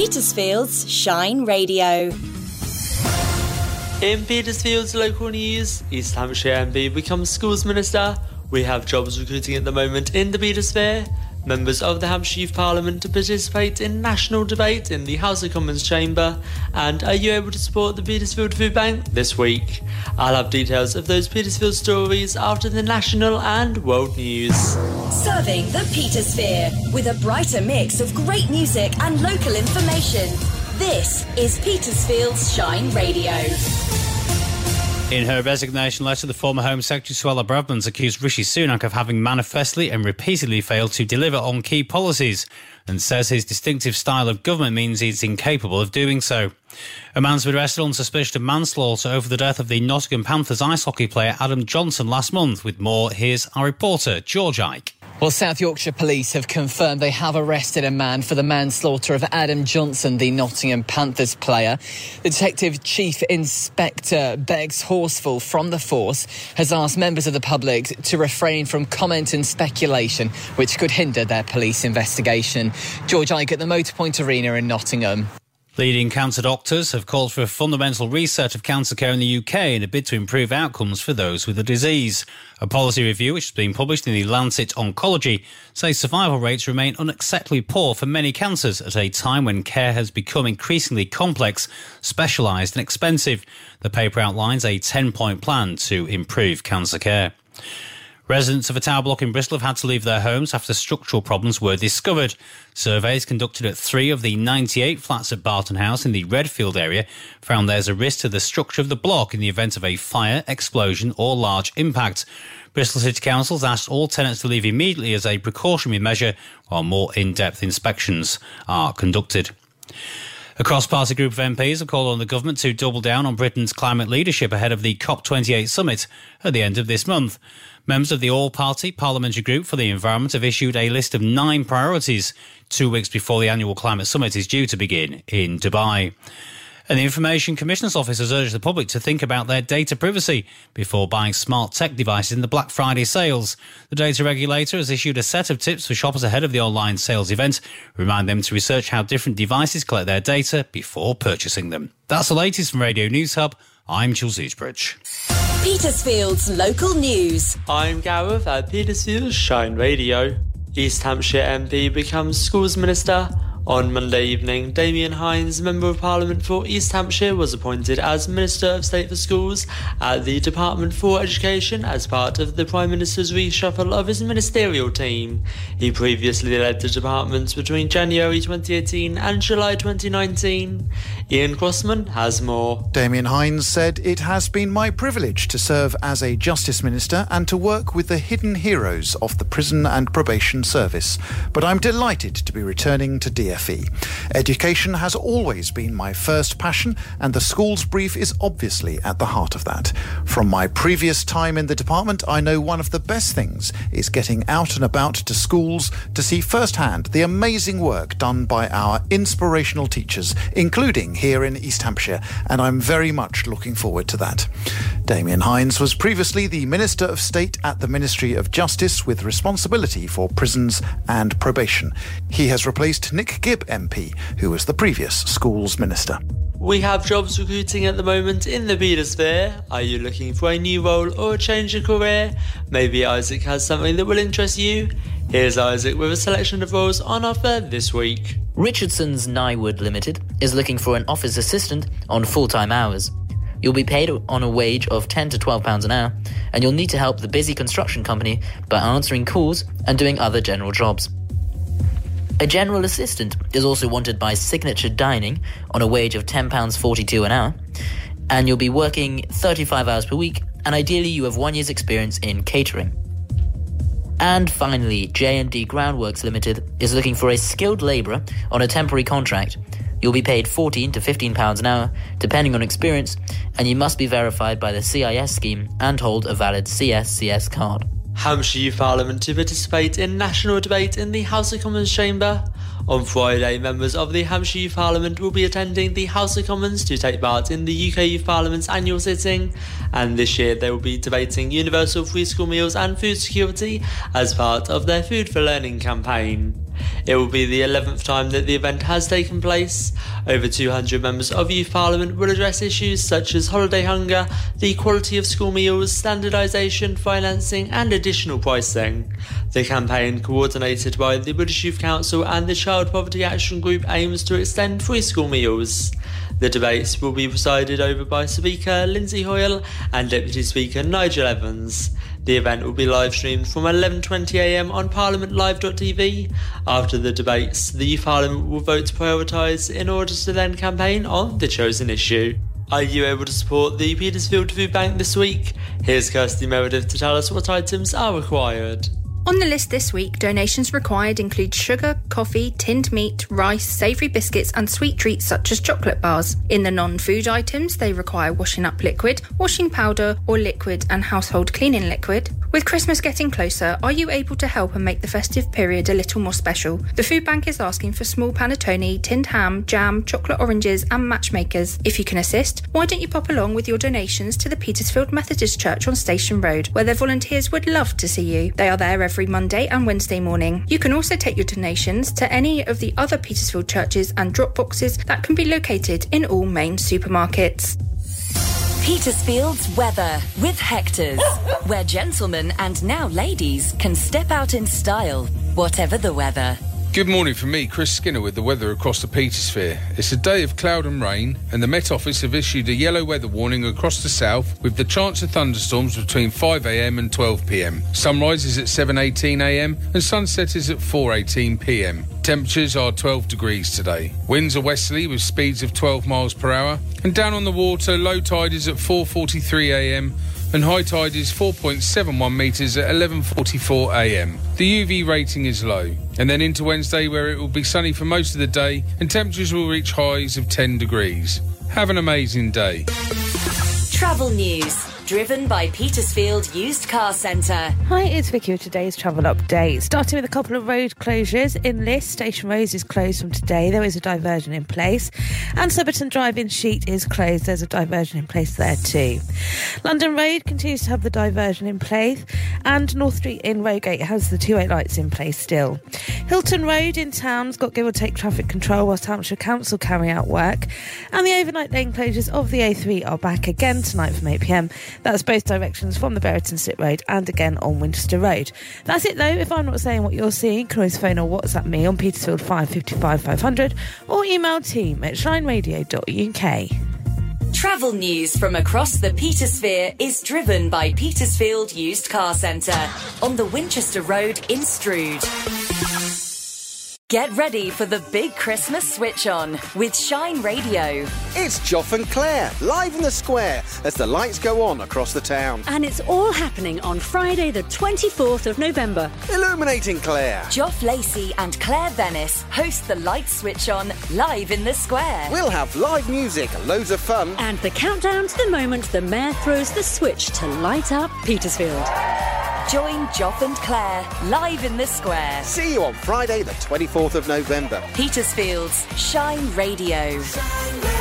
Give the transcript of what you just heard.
Petersfield's Shine Radio. In Petersfield's local news, East Hampshire MP becomes schools minister. We have jobs recruiting at the moment in the Petersphere. Members of the Hampshire Youth Parliament to participate in national debate in the House of Commons chamber. And are you able to support the Petersfield Food Bank this week? I'll have details of those Petersfield stories after the national and world news. Serving the Petersphere with a brighter mix of great music and local information. This is Petersfield's Shine Radio. In her resignation letter, the former Home Secretary Suella Braverman's accused Rishi Sunak of having manifestly and repeatedly failed to deliver on key policies and says his distinctive style of government means he's incapable of doing so. A man's been arrested on suspicion of manslaughter over the death of the Nottingham Panthers ice hockey player Adam Johnson last month. With more, here's our reporter, George Ike. Well, South Yorkshire Police have confirmed they have arrested a man for the manslaughter of Adam Johnson, the Nottingham Panthers player. The Detective Chief Inspector Bex Horsfall from the force has asked members of the public to refrain from comment and speculation which could hinder their police investigation. George Ike at the Motorpoint Arena in Nottingham. Leading cancer doctors have called for a fundamental reset of cancer care in the UK in a bid to improve outcomes for those with the disease. A policy review, which has been published in the Lancet Oncology, says survival rates remain unacceptably poor for many cancers at a time when care has become increasingly complex, specialised, and expensive. The paper outlines a 10 point plan to improve cancer care. Residents of a tower block in Bristol have had to leave their homes after structural problems were discovered. Surveys conducted at three of the 98 flats at Barton House in the Redfield area found there's a risk to the structure of the block in the event of a fire, explosion, or large impact. Bristol City Council has asked all tenants to leave immediately as a precautionary measure while more in depth inspections are conducted. A cross party group of MPs have called on the government to double down on Britain's climate leadership ahead of the COP28 summit at the end of this month. Members of the All Party Parliamentary Group for the Environment have issued a list of nine priorities two weeks before the annual climate summit is due to begin in Dubai. And the Information Commissioner's Office has urged the public to think about their data privacy before buying smart tech devices in the Black Friday sales. The data regulator has issued a set of tips for shoppers ahead of the online sales event, remind them to research how different devices collect their data before purchasing them. That's the latest from Radio News Hub. I'm Jules Eastbridge. Petersfield's local news. I'm Gareth at Petersfield Shine Radio. East Hampshire MP becomes schools minister. On Monday evening, Damian Hinds, Member of Parliament for East Hampshire, was appointed as Minister of State for Schools at the Department for Education as part of the Prime Minister's reshuffle of his ministerial team. He previously led the department between January 2018 and July 2019. Ian Crossman has more. Damian Hinds said, It has been my privilege to serve as a Justice Minister and to work with the hidden heroes of the Prison and Probation Service. But I'm delighted to be returning to Education has always been my first passion, and the schools brief is obviously at the heart of that. From my previous time in the department, I know one of the best things is getting out and about to schools to see firsthand the amazing work done by our inspirational teachers, including here in East Hampshire, and I'm very much looking forward to that. Damian Hinds was previously the Minister of State at the Ministry of Justice with responsibility for prisons and probation. He has replaced Nick Gibb MP, who was the previous schools minister. We have jobs recruiting at the moment in the Sphere. Are you looking for a new role or a change of career? Maybe Isaac has something that will interest you. Here's Isaac with a selection of roles on offer this week. Richardson's Nyewood Limited is looking for an office assistant on full time hours. You'll be paid on a wage of 10 to 12 pounds an hour, and you'll need to help the busy construction company by answering calls and doing other general jobs. A general assistant is also wanted by Signature Dining on a wage of £10.42 an hour, and you'll be working 35 hours per week, and ideally you have one year's experience in catering. And finally, J&D Groundworks Limited is looking for a skilled labourer on a temporary contract. You'll be paid 14 to 15 pounds an hour, depending on experience, and you must be verified by the CIS scheme and hold a valid CSCS card. Hampshire Youth Parliament to participate in national debate in the House of Commons chamber. On Friday, members of the Hampshire Youth Parliament will be attending the House of Commons to take part in the UK Youth Parliament's annual sitting, and this year they will be debating universal free school meals and food security as part of their Food for Learning campaign. It will be the 11th time that the event has taken place. Over 200 members of Youth Parliament will address issues such as holiday hunger, the quality of school meals, standardisation, financing, and additional pricing. The campaign, coordinated by the British Youth Council and the Child Poverty Action Group, aims to extend free school meals. The debates will be presided over by Speaker Lindsay Hoyle and Deputy Speaker Nigel Evans. The event will be live streamed from 11.20am on parliamentlive.tv. After the debates, the Youth Parliament will vote to prioritise in order to then campaign on the chosen issue. Are you able to support the Petersfield Food Bank this week? Here's Kirsty Meredith to tell us what items are required. On the list this week, donations required include sugar, coffee, tinned meat, rice, savoury biscuits, and sweet treats such as chocolate bars. In the non food items, they require washing up liquid, washing powder, or liquid and household cleaning liquid. With Christmas getting closer, are you able to help and make the festive period a little more special? The food bank is asking for small panettone, tinned ham, jam, chocolate oranges, and matchmakers. If you can assist, why don't you pop along with your donations to the Petersfield Methodist Church on Station Road, where their volunteers would love to see you. They are there every Monday and Wednesday morning. You can also take your donations to any of the other Petersfield churches and drop boxes that can be located in all main supermarkets. Petersfield's weather with Hector's, where gentlemen and now ladies can step out in style, whatever the weather. Good morning from me, Chris Skinner, with the weather across the Petersphere. It's a day of cloud and rain, and the Met Office have issued a yellow weather warning across the south with the chance of thunderstorms between 5am and 12pm. Sunrise is at 7.18am and sunset is at 4.18pm. Temperatures are 12 degrees today. Winds are westerly with speeds of 12 miles per hour, and down on the water, low tide is at 4.43am and high tide is 4.71 metres at 11.44 am. The UV rating is low. And then into Wednesday where it will be sunny for most of the day and temperatures will reach highs of 10 degrees. Have an amazing day. Travel news driven by Petersfield Used Car Centre. Hi, it's Vicky with today's travel update. Starting with a couple of road closures. In Liss, Station Rose is closed from today. There is a diversion in place. And Surbiton Drive-In Sheet is closed. There's a diversion in place there too. London Road continues to have the diversion in place. And North Street in Rogate has the two-way lights in place still. Hilton Road in town's got give or take traffic control whilst Hampshire Council carry out work. And the overnight lane closures of the A3 are back again tonight from 8pm. That's both directions from the Buriton Slip Road and again on Winchester Road. That's it though. If I'm not saying what you're seeing, you can always phone or WhatsApp me on Petersfield 555 500 or email team at shineradio.uk. Travel news from across the Petersphere is driven by Petersfield Used Car Centre on the Winchester Road in Stroud. Get ready for the big Christmas switch on with Shine Radio. It's Joff and Claire live in the square as the lights go on across the town. And it's all happening on Friday, the 24th of November. Illuminating Claire. Joff Lacey and Claire Venice host the light switch on live in the square. We'll have live music, loads of fun. And the countdown to the moment the mayor throws the switch to light up Petersfield. Join Joff and Claire live in the square. See you on Friday, the 24th of November. Petersfield's Shine Radio. Shine Radio.